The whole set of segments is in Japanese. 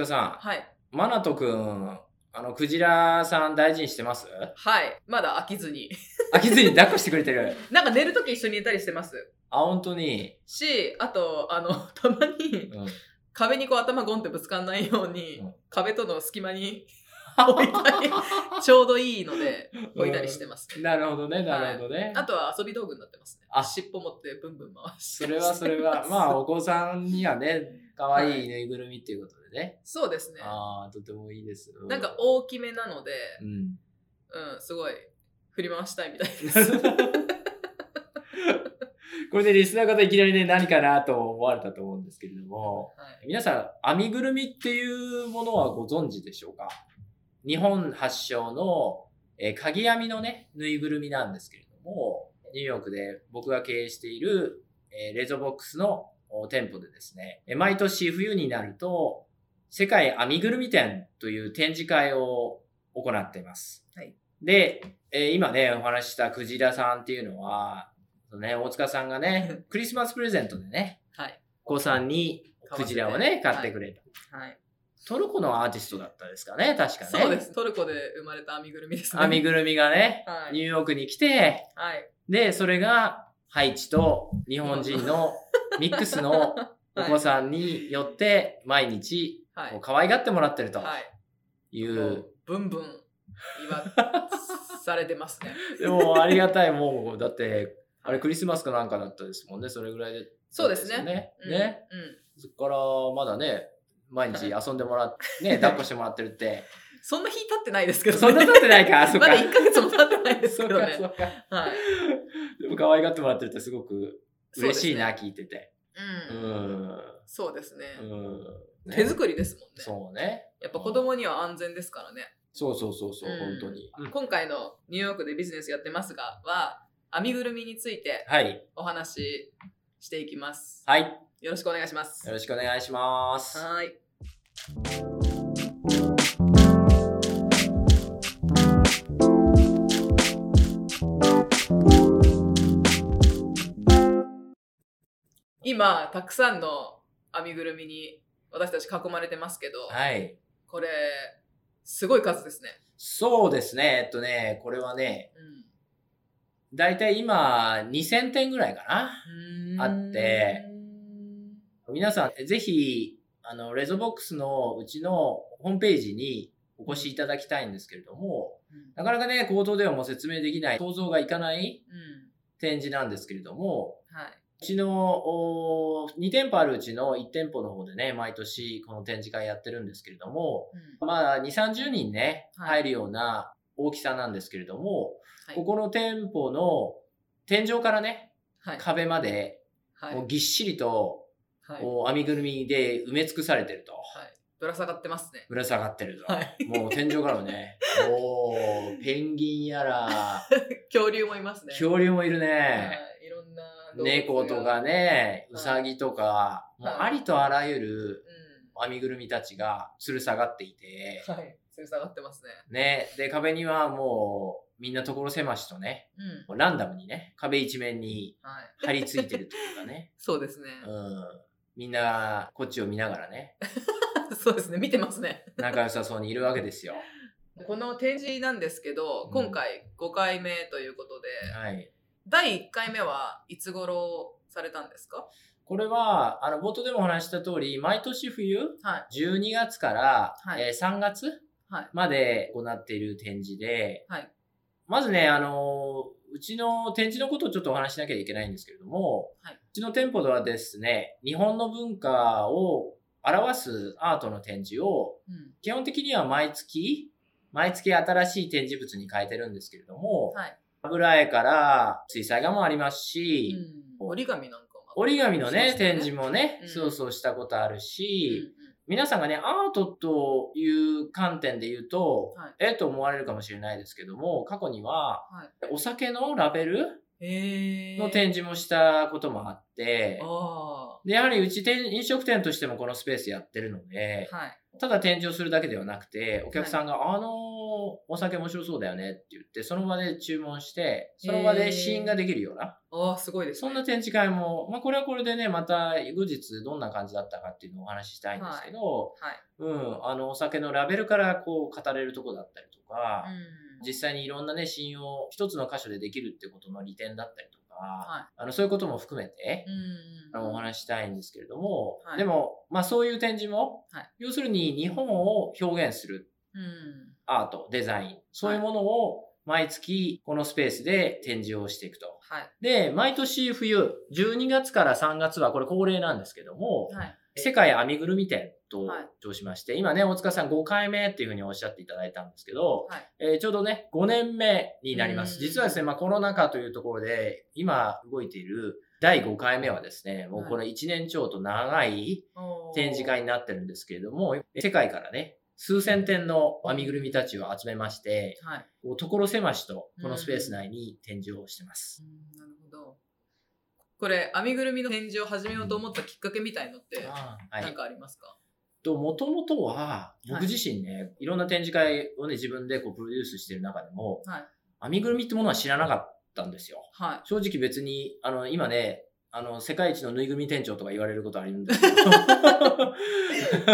大塚さん、はい。マナトくん、あの、クジラさん大事にしてます？はい。まだ飽きずに。飽きずに抱っこしてくれてる。なんか寝るとき一緒に寝たりしてます。あ、本当に？し、あと、あの、たまにうん。壁にこう頭ゴンってぶつかんないように、うん壁との隙間に置いたり、ちょうどいいので置いたりしてます、ねなるほどね、なるほどね。あとは遊び道具になってますね。あ尻尾持ってブンブン回して。それはそれは、まあ、お子さんにはね、可愛いぬいぐるみっていうことでね。そうですね。ああ、とてもいいです。うなんか、大きめなので、うん。うん、すごい振り回したいみたいです。これでリスナー方いきなりね、何かなと思われたと思うんですけれども、はい、皆さん、編みぐるみっていうものはご存知でしょうか？日本発祥の、えー鍵編みのね、ぬいぐるみなんですけれども、ニューヨークで僕が経営している、えーレゾボックスのお店舗でですね、えー毎年冬になると、世界編みぐるみ展という展示会を行っています。はいで、えー今ね、お話ししたクジラさんっていうのは、ね、大塚さんがね、クリスマスプレゼントでね、はい。お子さんにクジラをね、買ってくれた。はい。トルコのアーティストだったですかね、確かね。そうです。トルコで生まれた編みぐるみですね。編みぐるみがね、はいニューヨークに来て、はい。で、それがハイチと日本人の ミックスのお子さんによって毎日はい。こう可愛がってもらってるとはい。う。うブンブン今されてますね。でもありがたい、もう、だって、あれはいクリスマスかなんかだったですもんね、それぐらいで。そうですねね。うんね。うん。そっからまだね、毎日遊んでもらって、ね、抱っこしてもらってるって。そんな日経ってないですけどね。そんな経ってないか、そっか。まだ1ヶ月も経ってないですけどね。そっか。はい。でも可愛がってもらってるってすごく嬉しいな、そう聞いてて。う。うんん。そうですね。うん。ね手作りですもんね。そうね。やっぱ子供には安全ですからね。そうそうそうそう、うん本当に。うん今回のニューヨークでビジネスやってますが、は、編みぐるみについてはい。お話ししていきます。はい。よよろしくお願いします。ろしくお願いします。はーい。今、たくさんの編みぐるみに私たち囲まれてますけど、はい。これ、すごい数ですね。そうですね。えっとね、これはね、うんだいたい今、2000点ぐらいかな。あって、皆さん、ぜひ、あの、レゾボックスのうちのホームページにお越しいただきたいんですけれども、うんなかなかね、口頭ではもう説明できない、想像がいかないうん展示なんですけれども、はい。うちのお2店舗あるうちの1店舗の方でね、毎年この展示会やってるんですけれども、うんまあ2、30人ね、はい入るような大きさなんですけれども、はいここの店舗の天井からね、はい。壁まで、はい。もうぎっしりと、はい。編みぐるみで埋め尽くされてると。はい。ぶら下がってますね。ぶら下がってると。はい。もう天井からもね、もうペンギンやら、恐竜もいますね。恐竜もいるはね。猫とか。ね、はいうさぎとか、もうはいありとあらゆるう編みぐるみたちが吊る下がっていて、ん。はい。つり下がってますね。ね、で、壁にはもうみんな所狭しとね、うん。ランダムにね、壁一面にはい。張り付いてるというかね、そうですね。うん、みんなこっちを見ながらね、そうですね。見てますね。仲良さそうにいるわけですよ。この展示なんですけど、うん今回5回目ということで、はい。第1回目はいつ頃されたんですか？これは、あの、冒頭でもお話しした通り、毎年冬、はい。12月から、はいえー3月はい。まで行っている展示で、はい。まずね、あの、うちの展示のことをちょっとお話ししなきゃいけないんですけれども、はいうちの店舗ではですね、日本の文化を表すアートの展示を、うん。基本的には毎月、毎月新しい展示物に変えてるんですけれども、はい。油絵から水彩画もありますし、うん。折り紙なんかも。折り紙のね、ね展示もね、うん。そうそうしたことあるうんし、皆さんがね、アートという観点で言うと、はい。ええと思われるかもしれないですけども、過去には、はい。お酒のラベルの展示もしたこともあって、あで、やはりうち店飲食店としてもこのスペースやってるので、はい。ただ展示をするだけではなくて、お客さんが、あのーお酒面白そうだよねって言って、その場で注文して、その場で試飲ができるような、ああ、すごいですね。そんな展示会も、まあこれはこれでね、また後日どんな感じだったかっていうのをお話ししたいんですけど、はい。うん、あのお酒のラベルからこう語れるとこだったりとか、うん。実際にいろんなね、試飲を一つの箇所でできるってことの利点だったりとか、はあのそういうことも含めて、うん。あのお話ししたいんですけれども、はいでも、まあそういう展示も、はい要するに日本を表現するうん。アート、デザイン、そういうものを毎月このスペースで展示をしていくと。はい。で、毎年冬、12月から3月はこれ恒例なんですけども、はい。世界編みぐるみ展とはい称しまして、今ね、大塚さん5回目っていうふうにおっしゃっていただいたんですけど、はい。えーちょうどね、5年目になります。うん実はですね、まあコロナ禍というところで、今動いている第5回目はですね、もうこれ1年超と長い展示会になってるんですけれども、世界からね、数千点の編みぐるみたちを集めまして、はい。所狭しとこのスペース内に展示をしてます。うんなるほど。これ、編みぐるみの展示を始めようと思ったきっかけみたいのって、はい。何かありますか？と、もともとは、はい僕自身ね、いろんな展示会をね、自分でこうプロデュースしてる中でも、はい。編みぐるみってものは知らなかったんですよ。は正直別に、あの、今ね、あの、世界一のぬいぐるみ店長とか言われることあるんですけど。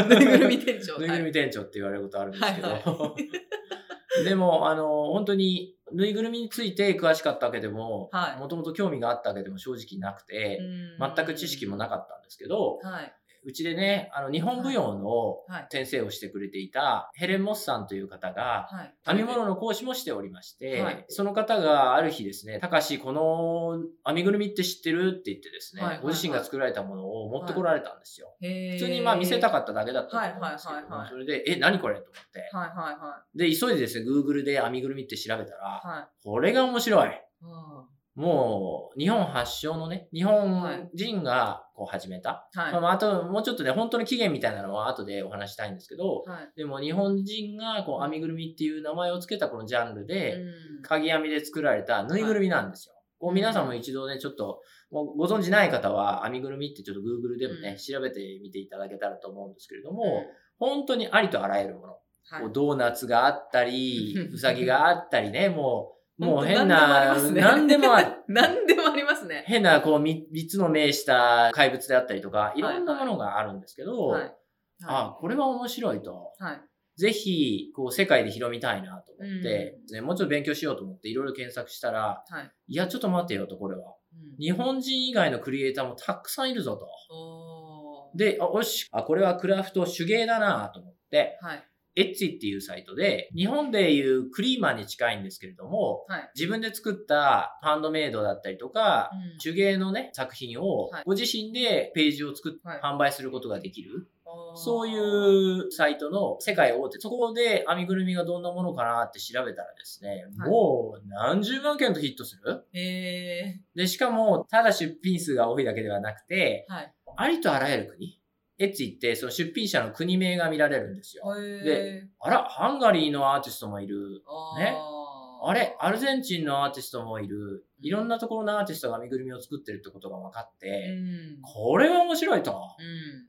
い。ぬいぐるみ店長。ぬいぐるみ店長って言われることあるんですけど。はいは でも、あの、本当に、ぬいぐるみについて詳しかったわけでもはい、もともと興味があったわけでも正直なくて、うん全く知識もなかったんですけど、はい。うちでね、あの、日本舞踊のはい。先生をしてくれていたヘレン・モスさんという方が、はい。編み物の講師もしておりまして、はいその方がある日ですね、たかし、この編みぐるみって知ってる？って言ってですね、はいはいはいご自身が作られたものを持ってこられたんですよ。へ普通にまあ見せたかかっただけだったと思うんですけども、はいはいはいはいそれで、え、何これ？と思って。はいはいはで、急いでですね、Google で編みぐるみって調べたら、い。はい。これが面白い。あもう、日本発祥のね、日本人がこう始めた。ーはい。まあ、あと、もうちょっとね、本当の起源みたいなのは後でお話したいんですけど、はい。でも日本人がこう編みぐるみっていう名前をつけたこのジャンルで、うん鍵編みで作られたぬいぐるみなんですよ。こう皆さんも一度ね、ちょっと、もうご存知ない方は編みぐるみってちょっと Google でもね、うん調べてみていただけたらと思うんですけれども、本当にありとあらゆるもの。はいこうドーナツがあったりう、さぎがあったりね、もう、もう変な、何でもある。何でもあ りますね。変な、こう、三つの名した怪物であったりとか、いろんなものがあるんですけど、はい。あ、これは面白いと。はい。ぜひ、こう、世界で広めたいなと思って、ね、もうちょっと勉強しようと思って、いろいろ検索したら、はい。いや、ちょっと待ってよと、これは。うん日本人以外のクリエイターもたくさんいるぞと。で、あ、よし、あ、これはクラフト手芸だなと思って、はい。エッツィっていうサイトで、日本でいうクリーマーに近いんですけれども、はい。自分で作ったハンドメイドだったりとか、うん手芸のね、作品をはいご自身でページを作ってはい販売することができる。そういうサイトの世界大手。そこで編みぐるみがどんなものかなって調べたらですね、はいもう何十万件とヒットする。へで、しかも、ただ出品数が多いだけではなくて、ーはい。ありとあらゆる国。エッツィってその出品者の国名が見られるんですよ。へあら、ハンガリーのアーティストもいる。ーねあれ、アルゼンチンのアーティストもいる。いろんなところのアーティストが編みぐるみを作ってるってことが分かっうて、ん。これは面白いと。うん。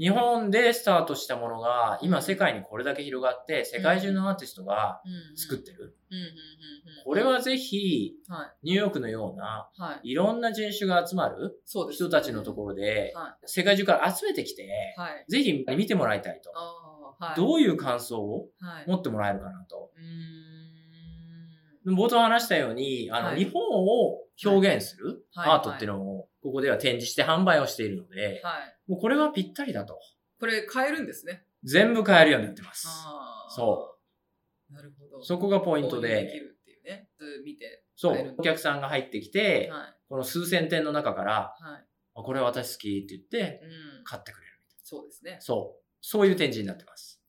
日本でスタートしたものが、今世界にこれだけ広がって、世界中のアーティストがうん。作ってる。これはぜひ。ニューヨークのような、はい。いろんな人種が集まる。人たちのところで、は世界中から集めてきて。ぜひ見てもらいたいと。どういう感想をはい。持ってもらえるかなと。冒頭話したように、あの、はい日本を表現するはいアートっていうのを、ここでは展示して販売をしているので、はい。もうこれはぴったりだと。これ買えるんですね。全部買えるようになってます。そうなるほど。そこがポイント購入できで、るっていうね。見て。そう、お客さんが入ってきて、はい。この数千点の中から、はい。あこれ私好きって言って、うん。買ってくれる。そうですね。そう。そういう展示になってます。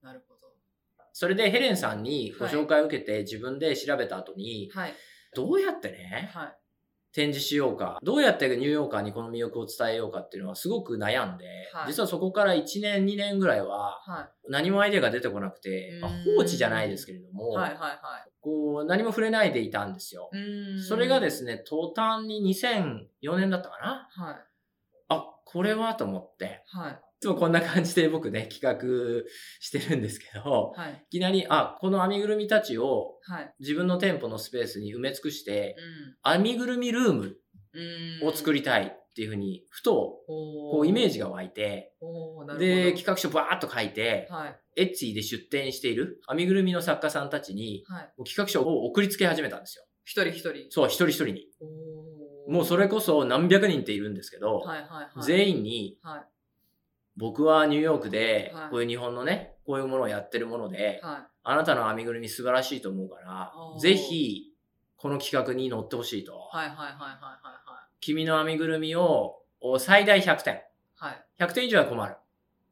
なるほど。それでヘレンさんにご紹介を受けて自分で調べた後に、はい。どうやってね、はい。展示しようか、どうやってニューヨーカーにこの魅力を伝えようかっていうのはすごく悩んで、はい実はそこから1年、2年ぐらいはは何もアイデアが出てこなくて、まあうん放置じゃないですけれども、い。はい。はい。はい。こう何も触れないでいたんですよ。それがですね、途端に2004年だったかな？はい。これはと思って、はい。いつもこんな感じで僕ね、企画してるんですけど、はい。いきなり、あ、この編みぐるみたちをはい。自分の店舗のスペースに埋め尽くして、う編みぐるみルーム。を作りたいっていうふうに、ふと、ここうイメージが。が湧いて。で、企画書バーっと書いて、はい。エッツィで出店している編みぐるみの作家さんたちに、はい。企画書を送りつけ始めたんですよ。一人一人。そう、一人一人に。もうそれこそ何百人っているんですけど、はいはいはい。全員に、はい。僕はニューヨークではい、こういう日本のね、こういうものをやってるもので、はあなたの編みぐるみ素晴らしいと思うからぜひ、この企画に乗ってほしいと。い。はいはいはいはいはい君の編みぐるみをお最大100点。はい。はい。100点以上は困る。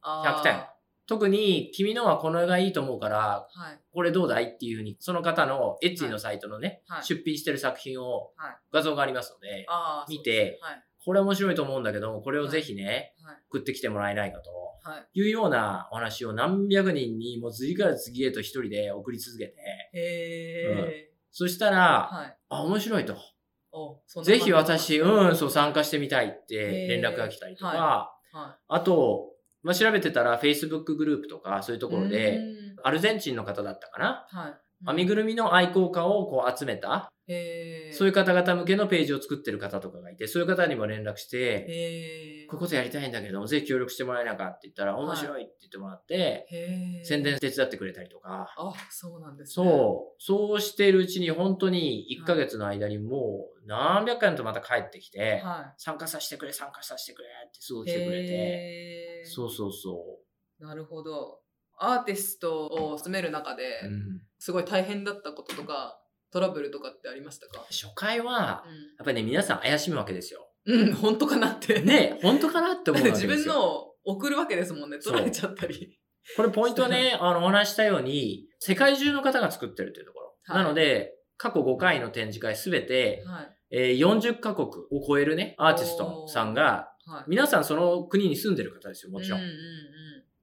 あー100点特に君のはこの絵がいいと思うから、はい。これどうだいっていうふうに、その方のエッツィのサイトのね、はい出品してる作品をはい画像がありますので。見てそうですねこれ面白いと思うんだけども、これをぜひね、はい。送ってきてもらえないかと。はい。はい。いうようなお話を何百人にもう次から次へと一人で送り続けて、へえ。そしたら、はい。あ、面白いと。ぜひ私、うん、そう参加してみたいって連絡が来たりとか、はあと、まあ、調べてたら Facebook グループとかそういうとい。ころで、アルゼンチンの方だったかな、はい。編みぐるみの愛好家をこう集めた、へえ。そういう方々向けのページを作ってる方とかがいて、そういう方にも連絡して、へえ。こういうことやりたいんだけども、ぜひ協力してもらえないかって言ったら、はい面白いって言ってもらって、へえ。宣伝手伝ってくれたりとか、あ、そうなんですね。そう、そうしているうちに本当に1ヶ月の間にもう何百回とまた帰ってきて、は参加させてくれ、参加させてくれってすごいい。来てくれて、へえ。そうそうそなるほど。アーティストを集める中で、う。うん、すごい大変だったこととか、トラブルとかってありましたか？初回は、やうっぱりね、皆さん怪しむわけですよ。ん。うん、本当かなって。ね、本当かなってだ思うわけですよ。分のを送るわけですもんね。取られちゃったり。これポイントはね、あの、お話ししたように、世界中の方が作ってるというところ。はいなので、過去5回の展示会すべて、はい。えー40カ国を超えるね、アーティストさんが、はい。皆さんその国に住んでる方ですよ、もちろん。うんうん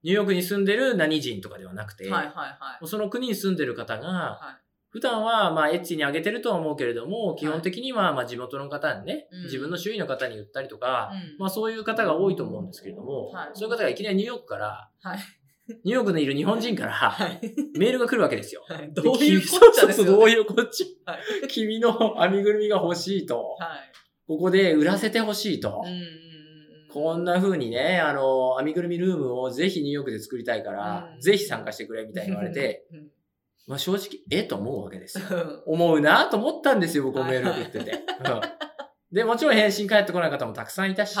ニューヨークに住んでる何人とかではなくて、うん。はいはいはい。その国に住んでる方が、は普段はまあエッチに上げてるとは思うけれども、い基本的にはまあ地元の方にね、うん自分の周囲の方に言ったりとか、まあそういう方が多いと思うんですけれども、はいそういう方がいきなりニューヨークから、はい。ニューヨークにいる日本人からはい。メールが来るわけですよ。どういうこっちゃどう。いうこっち。君の編みぐるみが欲しいと、はい。ここで売らせて欲しいと。こんな風にね、あの、編みぐるみルームをぜひニューヨークで作りたいから、うんぜひ参加してくれみたいに言われて、うん。まあ正直、えと思うわけですよ。うん思うなと思ったんですよ、僕もメール送ってて。うんで、もちろん返信返ってこない方もたくさんいたし。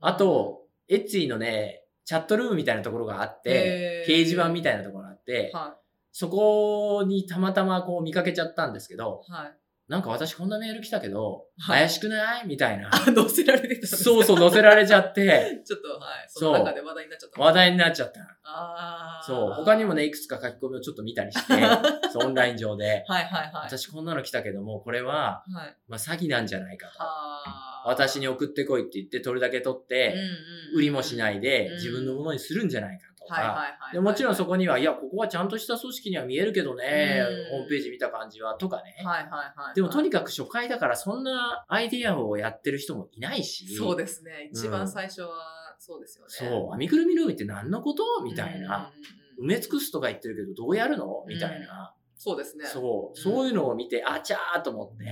あと、エッツィのね、チャットルームみたいなところがあって、掲示板みたいなところがあって、はそこにたまたまこう見かけちゃったんですけど、い。はい。なんか私こんなメール来たけど、はい怪しくない？みたいな。あ、載せられてたんですか？そうそう、載せられちゃって、ちょっと、はい。その中で話題になっちゃった。話題になっちゃった。ああ。そう、他にもね、いくつか書き込みをちょっと見たりして、そうオンライン上で、はいはいはい。私こんなの来たけども、これは、はい。まあ、詐欺なんじゃないかと。あー私に送ってこいって言って、取るだけ取って、売りもしないでうん自分のものにするんじゃないかとはいはいか。はい。でもちろんそこ。こには、いや、ここはちゃんとした組織には見えるけどねうん、ホームページ見た感じは、とかね。はいはいはい。でもとにかかく初回だから、そんなアイディアをやってる人もいないし。そうですね。一番最初は、そうですよね。そう、編みぐるみルームって何のこと？みたいな。うんうんうん埋め尽くすとか言ってるけど、どうやるの？みたいな。そうですね。そう、うんそういうのを見て、あちゃーと思って。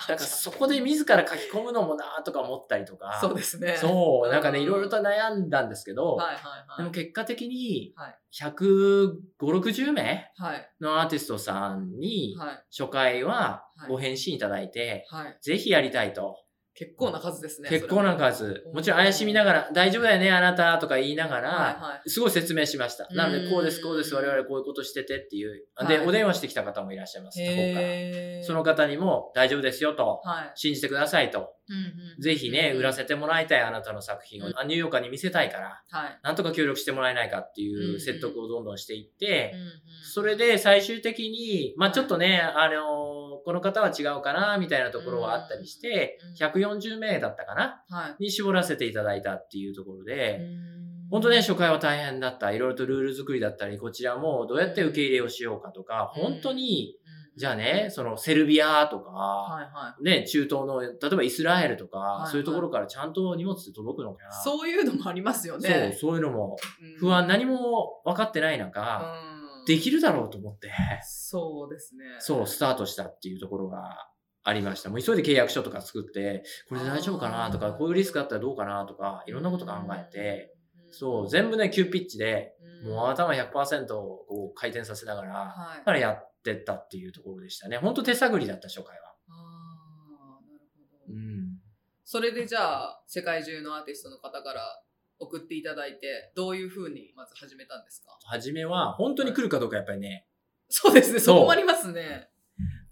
あだからそこで自ら書き込むのもなーとか思ったりとか。そうですね。そう、なんかね、うんいろいろと悩んだんですけど、はいはいはい。でも結果的にはい、150、60名はい。のアーティストさんに、はい。初回ははいご返信いただいて、はい。ぜひやりたいと。結構な数ですね。結構な数。もちろん怪しみながら、大丈夫だよね、あなたとか言いながら、はいはい。すごい説明しました。なので、うんこうです、こうです、我々こういうことしててっていう。はいで、お電話してきた方もいらっしゃいます、他方から。その方にも大丈夫ですよと、はい。信じてくださいと。うんうんぜひね、売らせせてもらいたいあなたの作品を、うんあニューヨーカーに見せたいから、はい。なんとか協力してもらえないかっていんううん説得をどんどんしていって、うんうんそれで最終的に、まあはいちょっとね、あのこの方は違うかな、みたいなところはあったりしてうん、140名だったかなはい。に絞らせていただいたっていうところで、うん本当ね、初回は大変だった。いろいろとルール作りだったり、こちらもどうやって受け入れをしようかとか、うん本当にじゃあね、そのセルビアとか、はいはね、中東の、例えばイスラエルとか、はいそういうところからちゃんと荷物届くのかな。い。そういうのもありますよそう、ね。そういうのもうん不安、何も分かってない中、うんできるだろうと思って、そうですね。そう、スタートしたっていうところがありました。もう急いで契約書とか作って、これで大丈夫かなとか、こういうリスクあったらどうかなとか、いろんなこと考えて、うん、そう、全部ね、急ピッチで、うんもう頭100%をこう回転させながら、はからやってったっていうところでしたね。本当手探りだった、初回は。ああ、なるほど。うん。それでじゃあ、世界中のアーティストの方から送っていただいて、どういうふうにまず始めたんですか？初めは、本当に来るかどうかやっぱりね、そうですね、そこもありますね。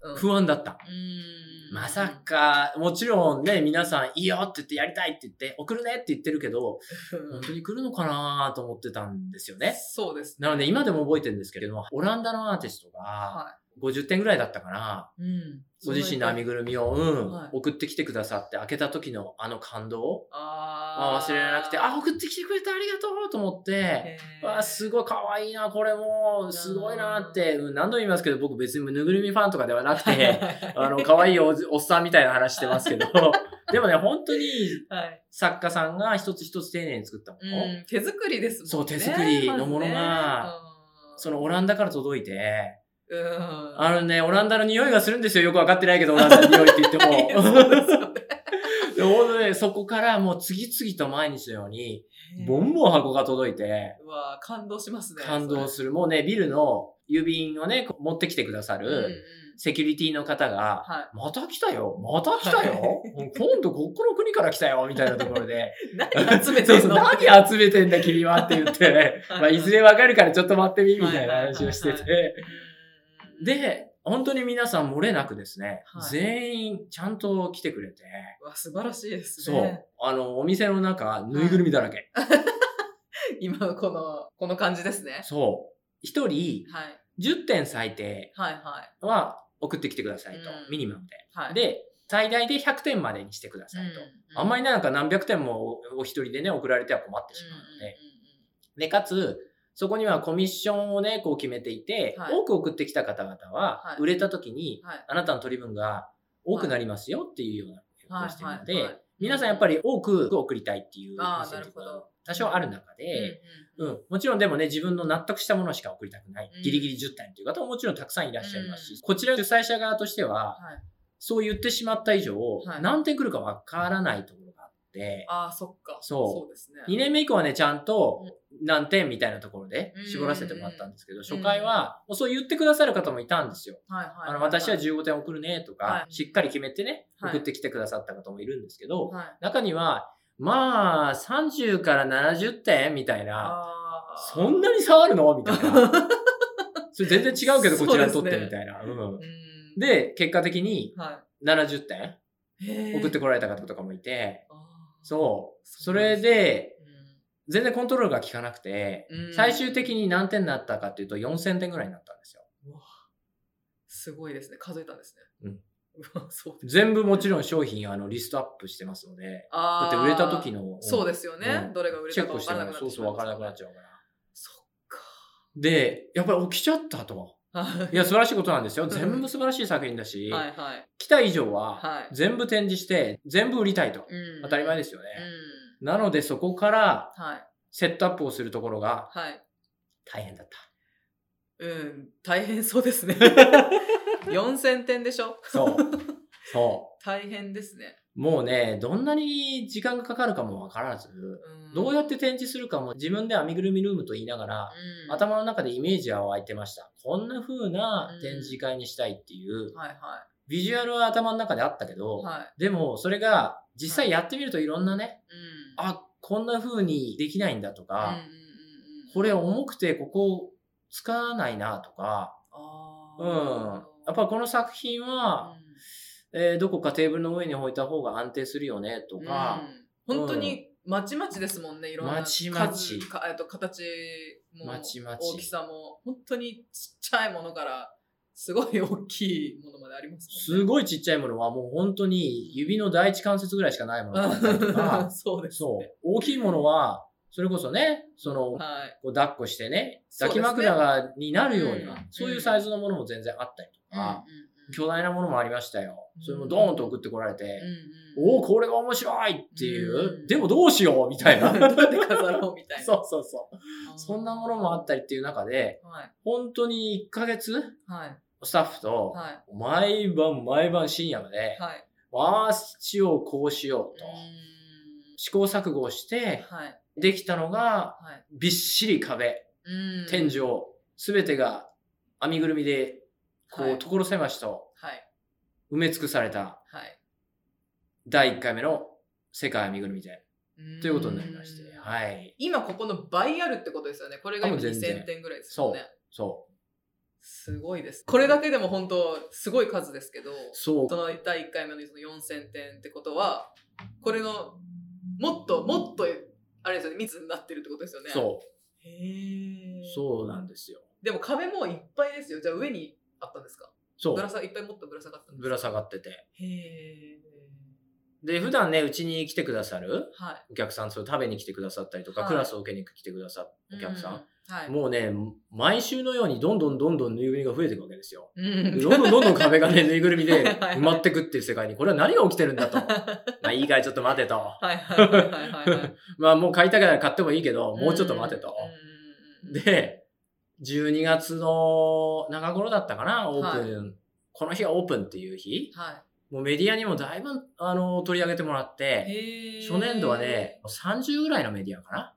うん、不安だった。まさか、もちろんね、皆さんいいよって言ってやりたいって言って、送るねって言ってるけど、うん本当に来るのかなと思ってたんですよね。そうですね。なので今でも覚えてるんですけれども、オランダのアーティストがは50点ぐらいだったかな。い。うん。ご自身の編みぐるみを、うん、はい送ってきてくださって、開けた時のあの感動あーあ忘れられなくて、あ、送ってきてくれてありがとうと思って、わあ、すごい可愛いな、これも、すごいなって、うん何度も言いますけど、僕別にぬぐるみファンとかではなくて、あの、可愛いおじおっさんみたいな話してますけど、でもね、本当にはい。作家さんが一つ一つ丁寧に作ったもの、うん、手作りですもんね。そう手作りのものがまそのオランダから届いて、うん。あのね、オランダの匂いがするんですよ。よくわかってないけど、オランダの匂いって言ってはいも。ですよねで本当ね、そこからもう次々と毎日のように、ボンボン箱が届いて、うわ感動しますね。感動る。する。もうね、ビルの郵便をね、持ってきてくださうんうんるセキュリティの方が、はまた来たよまた来たよ今度ここの国から来たよみたいなところで。い。何集めてんの？何集めてんだ君はって言って、まあ、いずれわかるからちょっと待ってみ、みたいな話をしてはいはいて。うん、で、本当に皆さん漏れなくですね、はい全員ちゃんと来てくれて、うわ素晴らしいですそうね。。あの、お店の中、ぬいぐるみだらけ。今この、この感じですね。そう。一人、はい。10点最低はいはい。は送ってきてくださいと。うんミニマムで。はい。、で、最大で100点までにしてくださいと。あんまりね、なんか何百点もお一人でね、送られては困ってしまうので。で、かつ、そこにはコミッションをね、こう決めていて、はい。多く送ってきた方々はは、い。売れた時に、はい。あなたの取り分が多くなりますよっていうようなことをしてるので、皆さんやっぱり多く送りたいっていうあなるほど。多少ある中うんで、うん。うん、もちろんでもね、自分の納得したものしか送りたくないうん。ギリギリ10点という方ももちろんたくさんいらっしゃいますし、うん。こちら主催者側としては、はい。そう言ってしまった以上、はい。何点来るかわからないところがあって、ああ、そっか。そう。そうですね。2年目以降はね、ちゃんと何点みたいなところで絞らせてもらったんですけど、ん初回はもうそう言ってくださる方もいたんですよ。はいはいはい。あの私は15点送るねとか、はいしっかり決めてね、はい送ってきてくださった方もいるんですけど、はい。中には、まあ、30から70点みたいな。そんなに差あるのみたいな。それ全然違うけど、こちらにとってみたいな。で、結果的には70点送ってこられた方とかもいて、そう。それで、うん全然コントロールが効かなくて、うん最終的に何点になったかっていうと4000点ぐらいになったんですよ。すごいですね。数えたんですね。うん。そう全部もちろん商品あのリストアップしてますので、だって売れた時の、そうですよね。うんどれが売れたか分からなくなってそうそう分からなくなっゃちゃうから。そっか。で、やっぱり起きちゃったと。はいや、素晴らしいことなんですよ。ん全部素晴らしい作品だし、はいはい。来た以上は、はい。全部展示して、全部売りたいと。うん当たり前ですよね。うなので、そこからん。はい。セットアップをするところがはい。大変だった。うん。大変そうですね。4000点でしょ？そう。そ 大変ですね。う。もうね、どんなに時間がかかるかもわからず、うんどうやって展示するかも自分で編みぐるみルームと言いながら、うん頭の中でイメージは湧いてました。こんな風な展示会にしたいっていう、はいはビジュアルは頭の中であったけい。ど、はい。でもそれが実際やってみるといろんなね、うん。あ、こんな風にできないんだとうんうんか、うんうん、これ重くてここ使わないなとか、あうん。やっぱこの作品は、えーどこかテーブルの上に置いた方が安定するよねとか、うん。本当にまちまちですもんね、いろんなまちまち。数かと形もまちまち。大きさも。本当にちっちゃいものからすごい大きいものまでありますね。すごいちっちゃいものはもう本当に指の第一関節ぐらいしかないものがあったりとか そうです、ね。そう。大きいものは、それこそね、その、はい。こう抱っこしてね、抱き枕が、になるような、うんそういうサイズのものも全然あったりとか、うん巨大なものもありましたよ。それもドーンと送ってこられて、うんうんおお、これが面白いっていう、うんでもどうしようみたいな。どうやって飾ろうみたいな。そうそうそう。そんなものもあったりっていう中で、はい。本当に1ヶ月、はい。スタッフと、はい。毎晩毎晩深夜まで、はい。ああしよう、こうしようと、う試行錯誤をして、はい。できたのが、はい。びっしり壁、うん天井、すべてが編みぐるみで、こう、はい所狭しとはい。埋め尽くされたはい。第1回目の世界編みぐるみ展うーんということになりまして、はい。今ここの倍あるってことですよね。これが今多分全然2000点ぐらいですよね。そすごいです。これだけでも本当すごい数ですけど、う。そうそ。の第1回目のその4000点ってことは、これのもっともっとあれですよね、密になってるってことですよね。そう。へーそうなんですよ。でも壁もいっぱいですよ。じゃあ上にあったんですか？そう。ぶら下いっぱいもっとぶら下がったんですか？ぶら下がってて。へえ。で、普段ね、うちに来てくださるはい。お客さん、そう食べに来てくださったりとか、はいクラスを受けに来てくださるお客さん。うはい。もうね、毎週のようにどんどんどんどんぬいぐるみが増えていくわけですよ。うんでどんどんどんどん壁がね、ぬいぐるみではいはい埋まってくっていう世界に、これは何が起きてるんだと。まあいいかい、ちょっと待てと。はいはいはいはいはい。まあもう買いたけたら買ってもいいけど、もうちょっと待てと。うん。で、12月の中頃だったかな、オープン。この日はオープンっていう日。はもうメディアにもだいぶ、あの、取り上げてもらっい。て。初年度はね、30ぐらいのメディアかな。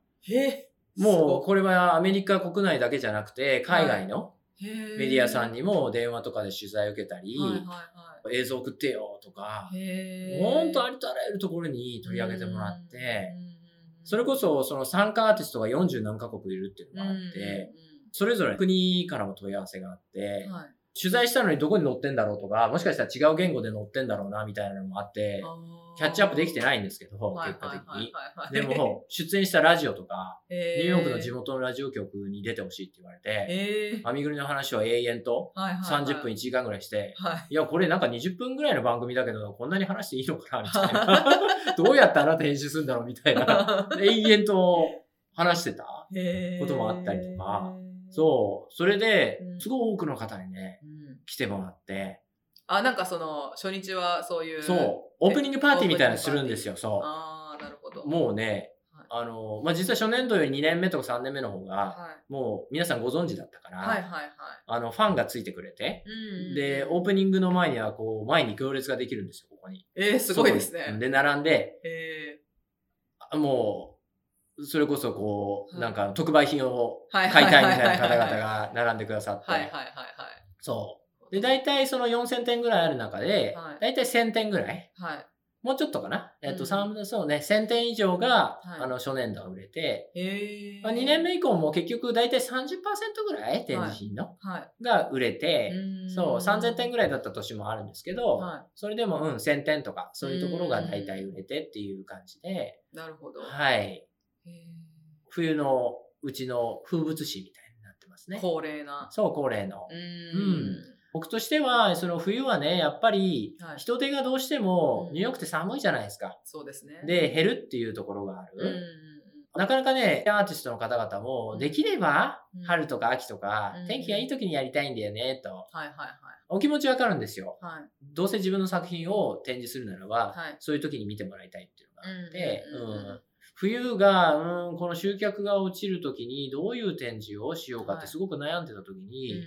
もう、これはアメリカ国内だけじゃなくて、海外のメメディアさんにも電話とかで取材を受けたり、映像送ってよとか、い。へえ。ほんとありとあらゆるところに取り上げてもらって、うん、それこそその参加アーティストが40何カ国いるっていうのがあって、それぞれ国からも問い合わせがあって。取材したのにどこに載ってんだろうとか、もしかしたら違う言語で載ってんだろうなみたいなのもあって、キャッチアップできていないんですけど、はい結果的に。はいでも、出演したラジオとか、ニニューヨークの地元元のラジオ局に出てほしいって言われて、えー、編みぐるみの話を永遠とはいはいはい30分1時間ぐらいして、はい。いや、これなんか20分ぐらいの番組だけど、こんなに話していいのかなみたいな。どうやってあなた編集するんだろうみたいな。永遠と話してた。こともあったりとかそう。それでう、んすごい多くの方にね、うん。来てもらって、あ、なんかその、初日はそういう。そう。オープニングパーティーみたいなのするんですよ、そああ、なるほど。う。もうねはい、あの、まあ、実は初年度より2年目とか3年目の方が、はい。もう皆さんご存知だったから、はいはいはい。あの、ファンがついてくれて、うんで、オープニングの前には、こう、前に行列ができるんですよ、ここに。えー、すごいですね。で、並んで、えあもう、それこそこう、はいなんか特売品を買いたいみたいなは方々はが並んでくださって、はいはいはいはい。そう。で、大体その4000点ぐらいある中ではい、大体1000点ぐらい、はい。もうちょっとかな？えっと、うん三そうね、1000点以上が、はいあの、初年度は売れて、えー、まあ、2年目以降も結局大体30%ぐらい？展示品の、はい。が売れて、うんそう、3000点ぐらいだった年もあるんですけど、はそれでも、うん、1000点とか、そういうところが大体売れてっていう感じで、い。なるほど。はい。へ冬のうちの風物詩みたいになってますね。ー恒例な。そう、恒例の。ううん僕としては、その冬はね、やっぱりはい人手がどうしてもうんニューヨークって寒いじゃないですか。そうですね。で、減るっていうところがある。なかなかね、アーティストの方々も、うんできればうん春とか秋とかうん、天気がいい時にやりたいんだよね、と。はいはいはい。お気持ちわかるんですよ。はい。どうせ自分の作品を展示するならば、はいそういう時に見てもらいたいっていうのがあって、うん冬が、うん、この集客が落ちる時にどういう展示をしようかっはいてすごく悩んでた時うに、ん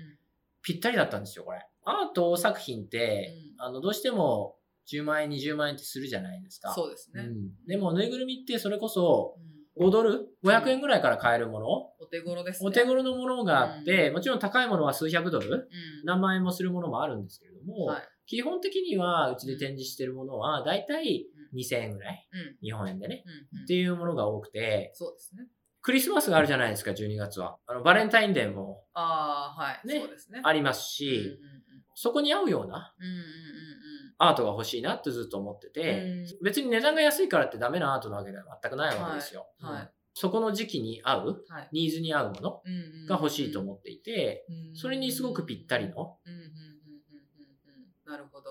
ぴったりだったんですよ、これ。アート作品って、うんあの、どうしても10万円、20万円ってするじゃないですか。そうですね。うん。でも、ぬいぐるみってそれこそうん5ドル ?500 円ぐらいから買えるもの、お手頃ですね。お手頃のものがあって、うもちろん高いものは数百ドル？うん。何万円もするものもあるんですけれども、はい。基本的にはうちで展示してるものはだいたい2000円ぐらい、うん。日本円でね、っていうものが多くて、そうですね。クリスマスがあるじゃないですか、12月は。あの、バレンタインデーもああ、はい。ねそうですね。ありますうんし、そこに合うようなうんうん。うんうんアートが欲しいなってずっと思ってて、別に値段が安いからってダメなアートなわけでは全くないわけですよ。はいはいうんそこの時期に合う、うん。はい。ニーズに合うものうんうんが欲しいと思っていて、うんそれにすごくぴったりの。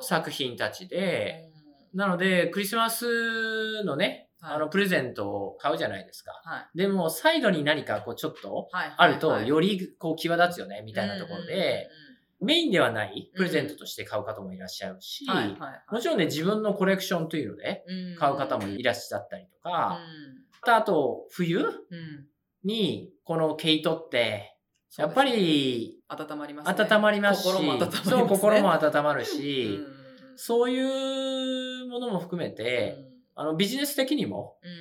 作品たちで、うんなので、クリスマスのね、あの、プレゼントを買うじゃないですか。はい。でも、サイドに何かこう、ちょっと、はい。あると、はいよりこう、際立つよね、みたいなところで、、メインではないプレゼントとして買う方もいらっしゃるし。もちろんね、自分のコレクションというので、ろ買う方もいらっしゃったりとか、うんあと、冬うん。に、この毛糸って、やっぱり、温まりますね。温まりますし、心も温まりますね。そう、心も温まるうんし、そういうものも含めて、あの、ビジネス的にも、うん。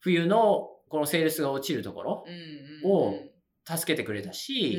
冬のこのセールスが落ちるところう、ん。をうん助けてくれたし、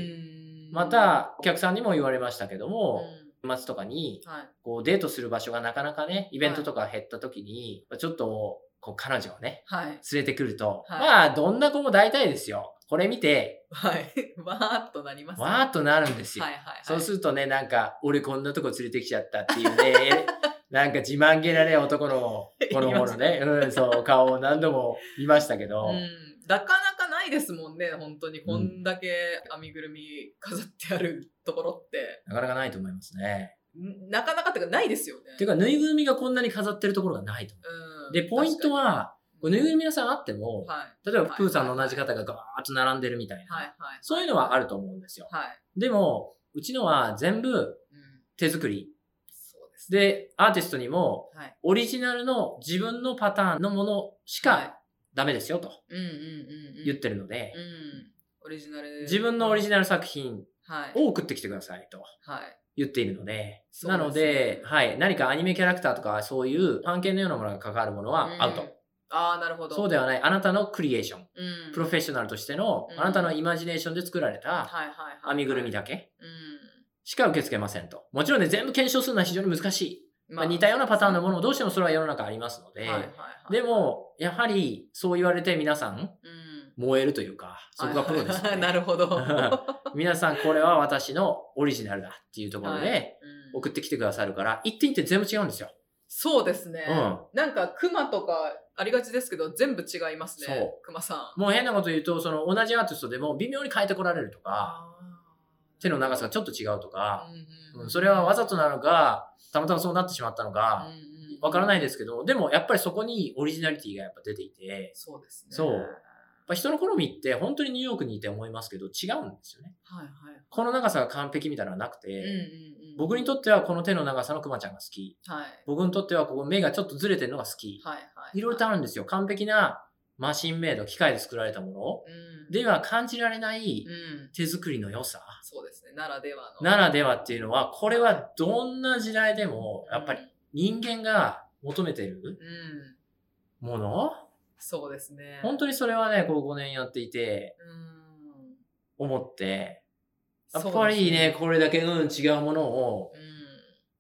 うんま、た、お客さんにも言われましたけどうんも、年末とかに、はい。こう、デートする場所がなかなかね、イベントとか減った時に、ちょっと、こう、彼女をね、はい。連れてくると、はいまあ、どんな子も大体ですよ。これ見て、はい。わーっとなりますねわーっとなるんですよ。はいはいはい。そうするとね、なんか、俺こんなとこ連れてきちゃったっていうね、なんか自慢げなね、男の、この頃ね、うん、そう、顔を何度も見ましたけど、うん、なかなかないですもんね、本当に。こんだけ編みぐるみ飾ってあるところって。なかなかないと思いますね。んなかなかっていうかないですよね。ていうか、ぬいぐるみがこんなに飾ってるところがないと思うんう。で、ポイント、は、ぬいぐるみ屋さんあっても、はい。例えばプーさんの同じ方がガーッと並んでるみたいな、はいはい。そういうのはあると思うんですよ。はい。でも、うちのは全部うん、手作り。ですね。で、アーティストにも、はい。オリジナルの自分のパターンのものしはいかダメですよと。言ってるので、うん。オリジナル。自分のオリジナナル作品はい。を送ってきてくださいとはい。言っているので、なので、はい、何かアニメキャラクターとかそういう案件のようなものが関わるものはアウト。うんああ、なるほど。そうではない、あなたのクリエーション、うん。プロフェッショナルとしての、うんあなたのイマジネーションで作られた。編みぐるみだけうん。しか受け付けませんと。もちろんね、全部検証するのは非常に難しい。まあ、似たようなパターンのものをどうしてもそれは世の中ありますので、はいはいはい。で、も、やはりそう言われて皆さんうん。燃えるというか、そこがプロです、ね。なるほど。皆さんこれは私のオリジナルだっていうところで送ってきてくださるから、一点一点全部違うんですよ。そうですね。うんなんか、クマとかありがちですけど、全部違いますね。そうクマさん。もう変なこと言うと、その同じアーティストでも微妙に変えてこられるとか、手の長さがちょっと違うとか、うんそれはわざとなのか、たまたまそうなってしまったのか、わからないですけど、でもやっぱりそこにオリジナリティがやっぱ出ていて、そうですね。そうぱ人の好みって本当にニューヨークにいて思いますけど、違うんですよね。はいはい。この長さが完璧みたいなのはなくて、うんうんうん僕にとってはこの手の長さのクマちゃんが好き。はい。僕にとってはここ目がちょっとずれてるのが好き。はいはい。いろいろとあるんですよ。完璧なマシンメイド、機械で作られたもの？うん。では感じられないうん。手作りの良さ？そうですね。ならではの。ならではっていうのは、これはどんな時代でも、やっぱり人間が求めてるうん。もの？そうですね。本当にそれはね、こう5年やっていて、うん。思って、やっぱりね、これだけうん違うものを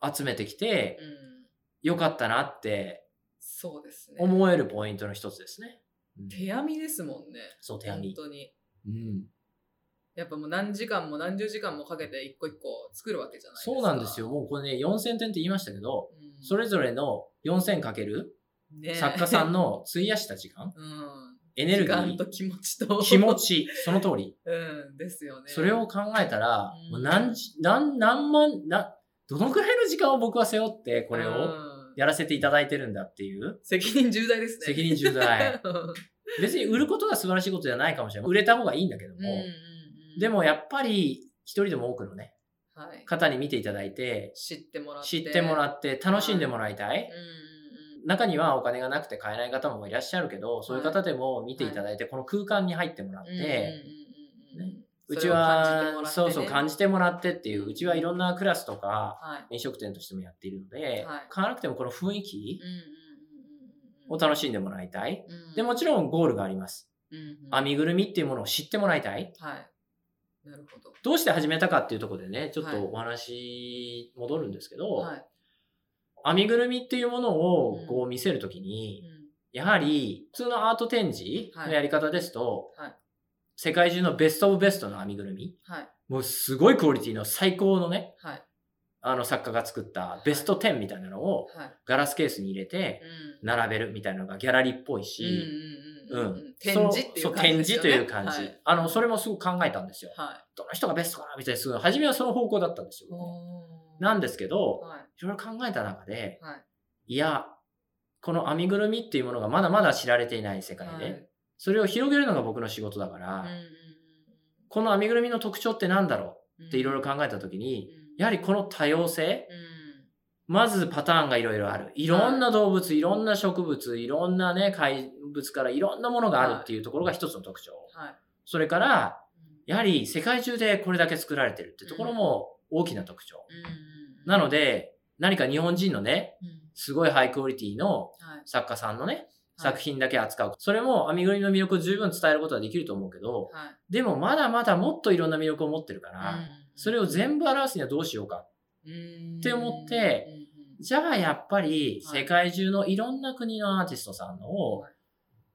うん。集めてきて、うん。よかったなってそうですね。思えるポイントの一つですね。うん手編みですもんね。そう、手編み。本当に。うん。やっぱもう何時間も何十時間もかけて一個一個作るわけじゃないですか。そうなんですよ。。もうこれね、4000点って言いましたけど、うん、それぞれの4000かけるね作家さんの費やした時間、うん。エネルギ時間とー、気持ちと。気持。ち、その通り。うん、ですよね。それを考えたら、うんもう何時、何、何万、な、どのくらいの時間を僕は背負ってこれをうんやらせていただいてるんだっていう、責任重大ですね。責任重大。別に売ることが素晴らしいことじゃないかもしれない。売れた方がいいんだけども、うんうんうん。でもやっぱり一人でも多くのね、はい、方に見ていただいて、知ってもらって。知ってもらっって楽しんでもらいたい。うんうん中にはお金がなくて買えない方もいらっしゃるけど、そういう方でも見ていただいて、この空間に入ってもらっうん。て、うんうんうんうんねうちは、そうそう感じてもらってっていう、うちはいろんなクラスとか、はい。飲食店としてもやっているので、はい買わなくてもこの雰囲気を楽しんでもらいたい。うんで、もちろんゴールがあります。うんうん編みぐるみっていうものを知ってもらいたい。はい。なるほど。どうして始めたかっていうところでね、ちょっはいとお話戻るんですけど、はい。編みぐるみっていうものをうんこう見せるときに、うんやはり普通のアート展示のやり方ですと、はい世界中のベストオブベストの編みぐるみ、はい。もうすごいクオリティの最高のね、はい。あの作家が作ったベスト10みたいなのをはい。ガラスケースに入れてうん並べるみたいなのがギャラリーっぽいし、うん展示っていそうう感じという感じ。はいあの、それもすごく考えたんですよ。はどの人がベストかなみたいな、初めはその方向だったんですよなんですけど、はい。いろいろ考えた中で、はい。いや、この編みぐるみっていうものがまだまだ知られていない世界で、はいそれを広げるのが僕の仕事だから、この編みぐるみの特徴って何だろうっていろいろ考えた時に、うん。やはりこの多様性、うん。まずパターンがいろいろある。いろんな動物、い。ろんな植物、いろんなね、怪物からいろんなものがあるっていうところが一つの特徴。はい。それから、うん。やはり世界中でこれだけ作られてるってところも大きな特徴。うんなので、何か日本人のね、うん。すごいハイクオリティのはい。作家さんのね、はい作品だけ扱う。それも編みぐるみの魅力を十分伝えることはできると思うけど、はい。でもまだまだもっといろんな魅力を持ってるから、うんそれを全部表すにはどうしようか。うんって思ってじゃあやっぱりはい。世界中のいろんな国のアーティストさんのを、はい。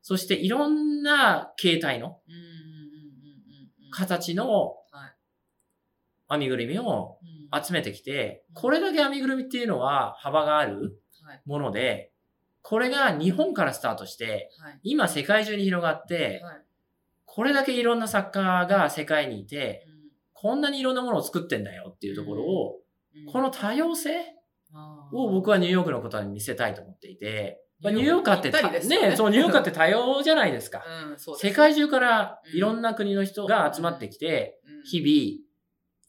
そしていろんな形態の形のはい。編みぐるみをうん。集めてきてうん、これだけ編みぐるみっていうのは幅があるはい。もので、これが日本からスタートして、はい。今世界中に広がって、はい。これだけいろんな作家が世界にいて、うん。こんなにいろんなものを作ってんだよっていうところを、うん。この多様性を僕はニューヨークのことに見せたいと思っていて、まあニューヨークヨークってね。ね、そう、ニューヨークって多様じゃないですか。うんす世界中からいろんな国の人が集まってきて、うん。日々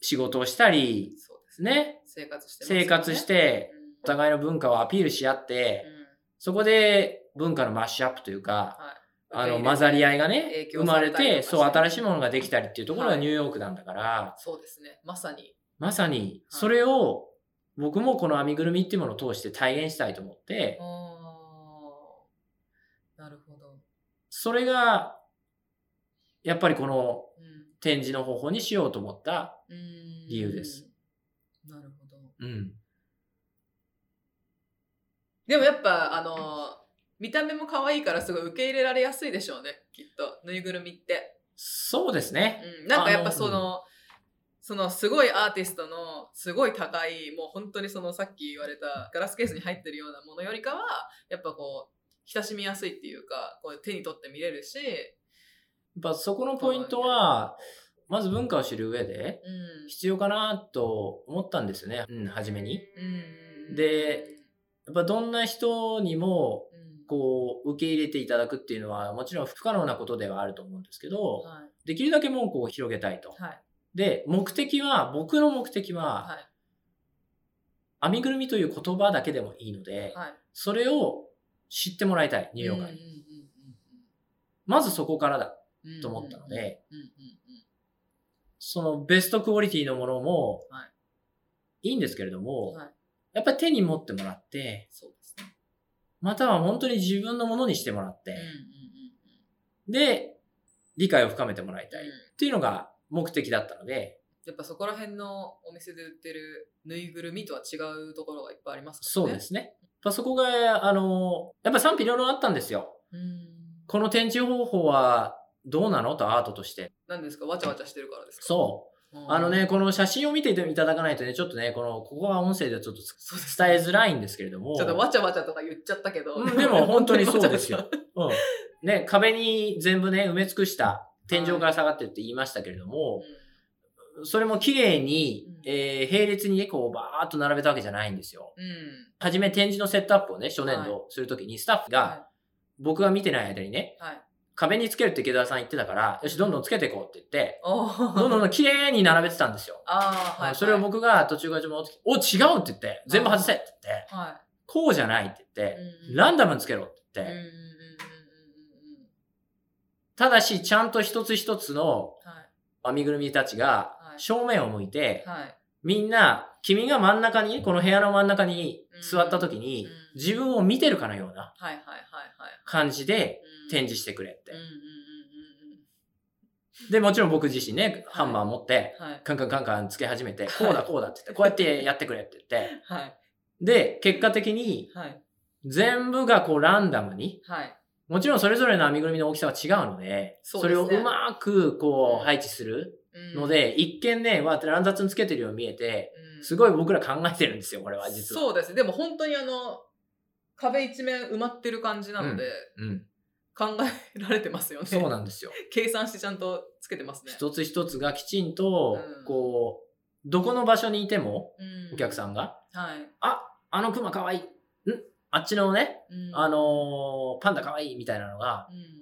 仕事をしたり、ね。ね、生活してね。生活して、うん。お互いの文化をアピールし合って、うんそこで文化のマッシュアップというか、はい。あの、混ざり合いがね生まれて、そう、新しいものができたりっていうところがはい。ニューヨークなんだから、そうですね。まさに。まさに、それを、僕もこの編みぐるみっていうものを通して体現したいと思って、なるほど。それが、やっぱりこのうん。展示の方法にしようと思った。うん。理由です。なるほど。うん。でもやっぱあの見た目も可愛いからすごい受け入れられやすいでしょうねきっと。ぬいぐるみって、そうですね。うん、なんかやっぱそのそのすごいアーティストのすごい高いもう本当にそのさっき言われたガラスケースに入ってるようなものよりかはやっぱこう親しみやすいっていうかこう手に取って見れるし、やっぱそこのポイントは、まず文化を知る上でうん。必要かなと思ったんですよね。うん、初めに。うん、でやっぱどんな人にも、うん。こう、受け入れていただくっていうのは、もちろん不可能なことではあると思うんですけど、はい。できるだけ門戸を広げたいと。はい。で、目的は、僕の目的は、はい。編みぐるみという言葉だけでもいいので、はい。それを知ってもらいたい、ニューヨーカーに。まずそこからだと思ったので、そのベストクオリティのものもはい。いいんですけれども、はいやっぱり手に持ってもらって、そうですね。または本当に自分のものにしてもらってうん、うんうんで、理解を深めてもらいたい。っうん。ていうのが目的だったので、やっぱそこら辺のお店で売ってるぬいぐるみとは違うところがいっぱいありますそうですね。やっぱそこが、あの、やっぱ賛否両論あったんですよ。うん。この展示方法はどうなの？とアートとして。何ですか？わちゃわちゃしてるからですか？そう。うん。あのね、この写真を見ていただかないとね、ちょっとね、この、ここは音声ではちょっと伝えづらいんですけれども。ちょっとわちゃわちゃとか言っちゃったけど、うんでも本当にそうですよ。うん。ね、壁に全部ね、埋め尽くした、天井から下がってるって言いましたけれども、それも綺麗にうん、えー並列にね、こう、バーっと並べたわけじゃないんですよ。うん。うんはじめ展示のセットアップをね、初年度するときに、スタッフが、は僕が見てない間にね、いはい壁につけるって池田さん言ってたから、よし、どんどんつけていこうって言って、どんどんどん綺麗に並べてたんですよ。あーはいそれを僕が途中から戻ってきて、お、違うって言って、全部外せって言って、はこうじゃないって言っいて、うんランダムにつけろって言って、ただし、ちゃんと一つ一つのはい。編みぐるみたちがはい。正面を向いて、はい。みんな、君が真ん中に、この部屋の真ん中に座った時にうん、自分を見てるかのようなはいはいはいはい。感じでうん展示してくれって。で、もちろん僕自身ね、ハンマー持って、カンカンカンカンつけ始めて、こうだこうだって言って、こうやってやってくれって言って、はい。で、結果的にはい。全部がこうランダムに、はい。もちろんそれぞれの編みぐるみの大きさは違うので、それをうまくこう配置するうん。ので、一見ね、わーって乱雑につけてるように見えて、うん。すごい僕ら考えてるんですよ、これは実は。そうですね。でも本当にあの、壁一面埋まってる感じなので、うん。考えられてますよね。そうなんですよ。計算してちゃんとつけてますね。一つ一つがきちんとうん、こう、どこの場所にいても、うんお客さんが、はい。あ、あのクマかわいい。ん？あっちのね、うんあのーパンダ可愛いみたいなのが、うん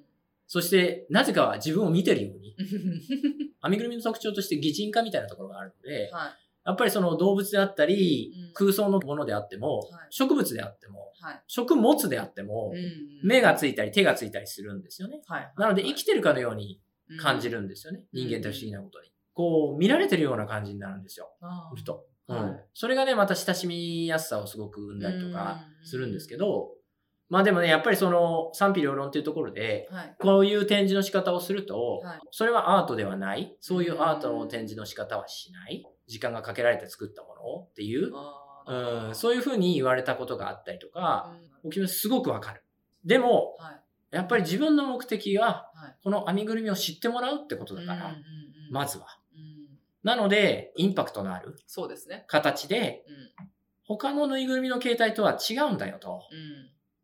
そして、なぜかは自分を見てるように、編みぐるみの特徴として擬人化みたいなところがあるので、はいやっぱりその動物であったり、うん空想のものであっても、はい植物であっても、はい食物であっても、うん目がついたり手がついたりするんですよね。はいなので生きてるかのように感じるるんですよね。うん人間って不思議なことに。こう、見られてるような感じになるんですよ。ふと。はいうん。それがね、また親しみやすさをすごく生んだりとかうんするんですけど、まあでもね、やっぱりその賛否両論っていうところで、はいこういう展示の仕方をすると、はいそれはアートではない。そういうアートの展示の仕方はしない。時間がかけられて作ったものっていう、うん、そういうふうに言われたことがあったりとか、うん。お気持ちすごくわかる。でも、はい。やっぱり自分の目的は、はい。この編みぐるみを知ってもらうってことだから、うんうんうんまずは。うん。なので、インパクトのあるそうですね。形で、うん。他のぬいぐるみの形態とは違うんだよと。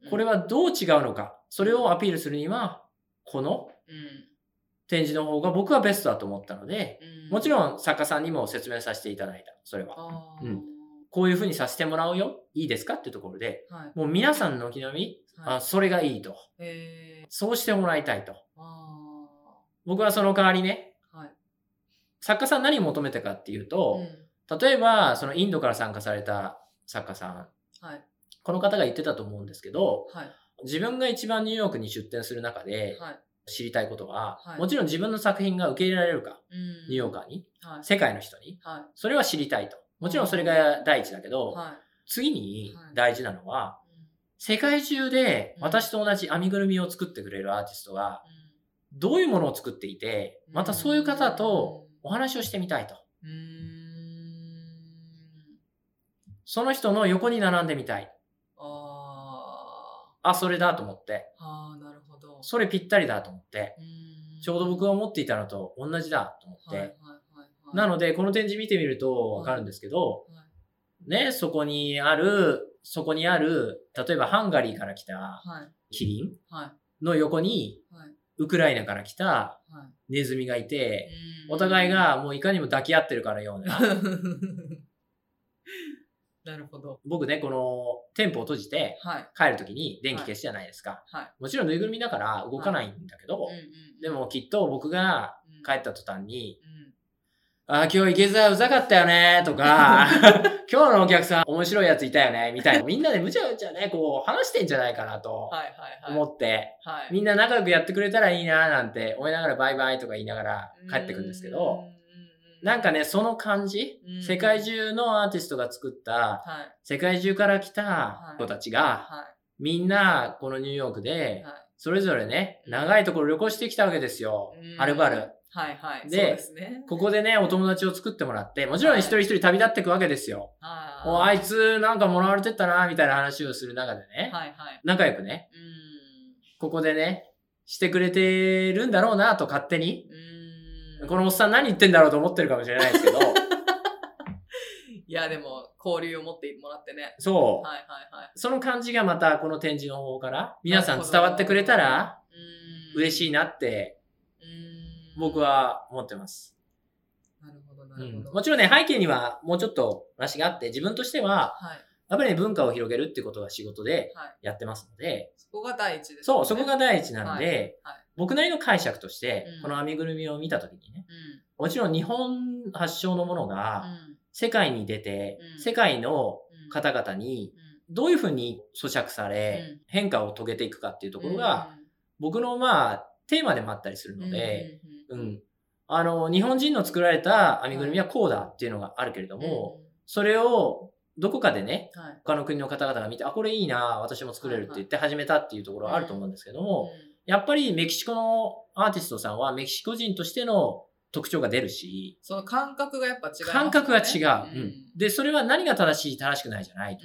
うん。これはどう違うのか。それをアピールするには、このうん展示の方が僕はベストだと思ったので、うん。もちろん作家さんにも説明させていただいた。それは。うん。こういう風にさせてもらうよ。いいですかっていうところで、はい。もう皆さんの気並み、はい。あそれがいいと。えそうしてもらいたいと。僕はその代わりね、ーはい。作家さん何を求めたかっていうと、うん。例えば、そのインドから参加された作家さん、はい。この方が言ってたと思うんですけど、はい。自分が一番ニューヨークに出展する中ではい知りたいことは、はい。もちろん自分の作品が受け入れられるか、うん。ニューヨーカーに、はい。世界の人に、はい。それは知りたいと。もちろんそれが第一だけど、はい。次にはい。大事なのは、世界中で私と同じ編みぐるみを作ってくれるアーティストが、どういうものを作っていて、またそういう方とお話をしてみたいと。その人の横に並んでみたい。ああ、それだと思って。ーあーなるそれぴったりだと思って。うんちょうど僕が思っていたのと同じだと思って。はいはいはいはいなので、この展示見てみるとわかるんですけど、ね、そこにある、そこにある、例えばハンガリーから来たはいキリンはいの横に、はいウクライナから来たはいネズミがいて、うんお互いがもういかにも抱き合ってるかのような。なるほど。僕ね、この店舗を閉じてはい。帰るときに電気消すじゃないですか。はい。もちろんぬいぐるみだから動かないんだけど、うんうんでもきっと僕がうん。帰った途端に、うん。あー、今日池澤うざかったよねとか、今日のお客さん面白いやついたよねみたいな。みんなでむちゃむちゃね、こう話してんじゃないかなとはいはいはい。思って、はい。みんな仲良くやってくれたらいいななんて思いながらバイバイとか言いながら帰ってくんですけど、なんかね、その感じ？うん、世界中のアーティストが作った、はい。世界中から来た子たちが、はみんなこのニューヨークいで、はい。それぞれね、うん長いところ旅行してきたわけですよ。う。ん。はるばる。はいはい。でね。ここでね、お友達を作ってもらって、もちろん一人一人旅立っていくわけですよ。あー。おあいつなんかもらわれてったな、みたいな話をする中でね、はいはい。仲良くね、うん。ここでね、してくれてるんだろうなと勝手に、うんこのおっさん何言ってんだろうと思ってるかもしれないですけど、いやでも交流を持ってもらってね。そう。はいはいはい。その感じがまたこの展示の方から皆さん伝わってくれたら嬉しいなってうん。僕は思ってます。なるほどなうんるほど、もちろんね、背景にはもうちょっと話があって、自分としては、はい。やっぱりね、文化を広げるっていうことが仕事ではい。やってますので、そこが第一ですそう、そこが第第一なので、はい。はい僕なりの解釈としてうん、この編みぐるみを見たときにね、うん。もちろん日本発祥のものがうん。世界に出て、うん。世界のうん。方々にうん。どういうふうに咀嚼され、うん。変化を遂げていくかっていうところうん。が、僕のまあ、テーマでもあったりするので、うんうん。あの、日本人の作られた編みぐるみはこうだっていうのがあるけれども、それをどこかでね、他の国の方々が見て、あ、これいいな、私も作れるって言って始めたっていうところはあると思うんですけども、やっぱりメキシコのアーティストさんはメキシコ人としての特徴が出るし、その感覚がやっぱ違いますよね。感覚が違う。うん。うんで、それは何が正しい、正しくないじゃないと。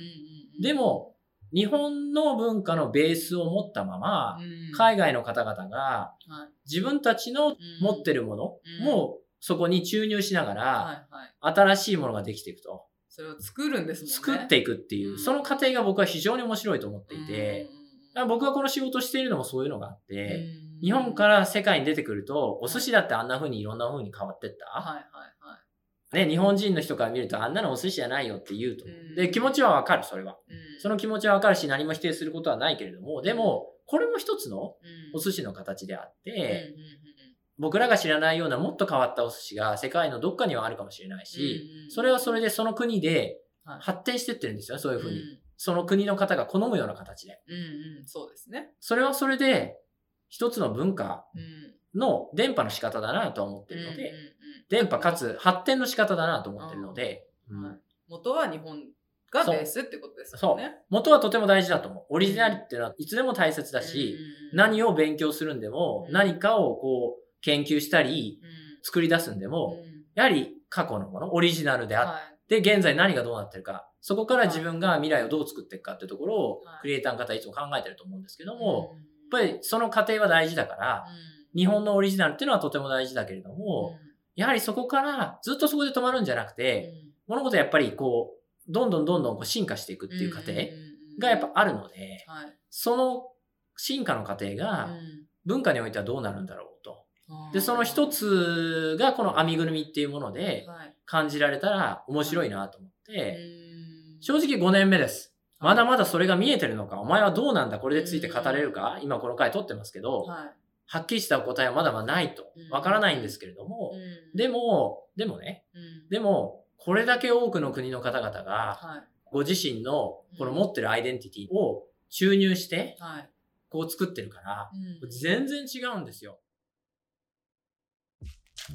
で、も、日本の文化のベースを持ったまま、海外の方々が外自分たちの持ってるるものうん。もそこに注入しながら、新しいものができていくと。それを作るんですもんね。作っていくっていうう、ん。その過程が僕は非常に面白いと思っていて、僕がこの仕事をしているのもそういうのがあって、日本からら世界に出てくると、お寿司だってあんな風にいろんな風に変わってった？はいはいはいね、日本人の人から見るとあんなのお寿司じゃないよって言うとで、気持ちはわかる、それは。うん。その気持ちはわかるし何も否定することはないけれども、でも、これも一つのうん。お寿司の形であって、僕らが知らないようなもっと変わったお寿司が世界のどっかにはあるかもしれないし、それはそれでその国ではい。発展してってるんですよ、そういうふうに。うんその国の方が好むような形で。うんうん、そうですね。それはそれで、一つの文化うん。の伝播の仕方だなとは思ってるので、うんうんうん。伝播かつ発展の仕方だなと思ってるので、うん。はい。元は日本がベースってことですよね。元はとても大事だと思う。オリジナリっていうのはいつでも大切だし、何を、を勉強するんでも、うん。何かをこう研究したりうん。作り出すんでも、うん。やはり過去のもの、オリジナルであっはいて、現在何がどうなってるか、そこから自分が未来をどう作っていくかっていうところをはい、クリエイターの方はいつも考えてると思うんですけども、うん。やっぱりその過程は大事だから、日本のオリジナルっていうのはとても大事だけれども、やはりそこからずっとそこで止まるんじゃなくて、物事やっぱりこう、どんどんどんどんこう進化していくっていう過程がやっぱあるので、はい。その進化の過程が文化においてはどうなるんだろうと。で、その一、つがこの編みぐるみっていうもので感じられたら面白いなと思って、うん。正直5年目です。まだまだそれが見えてるのか、お前はどうなんだ、これでついて語れるか、今この回撮ってますけど、はっきりした答えはまだまだないとうん。わからないんですけれども、うん。でも、でもね、うん。でも、これだけ多くの国の方々が、はい。ご自身のこの持ってるアイデンティティを注入して、はい。こう作ってるから、うん。全然違うんですよ。お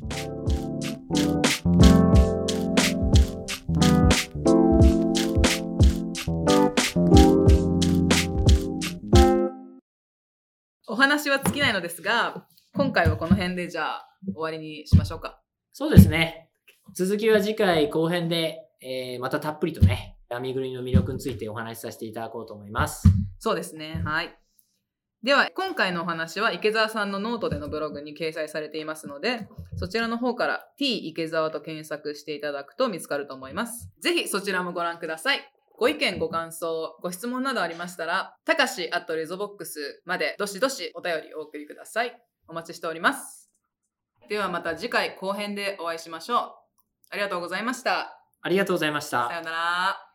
話は尽きないのですが、今回はこの辺でじゃあ終わりにしましょうか。そうですね。続きは次回後編で、えーまたたっぷりとね、編みぐるみの魅力についてお話しさせていただこうと思います。そうですね。はい。では、今回のお話は池澤さんのノートでのブログに掲載されていますので、そちらの方から t 池澤と検索していただくと見つかると思います。ぜひそちらもご覧ください。ご意見、ご感想、ご質問などありましたら、たかし at レゾボックスまでどしどしお便りお送りください。お待ちしております。ではまた次回後編でお会いしましょう。ありがとうございました。ありがとうございましたさ。ようなら。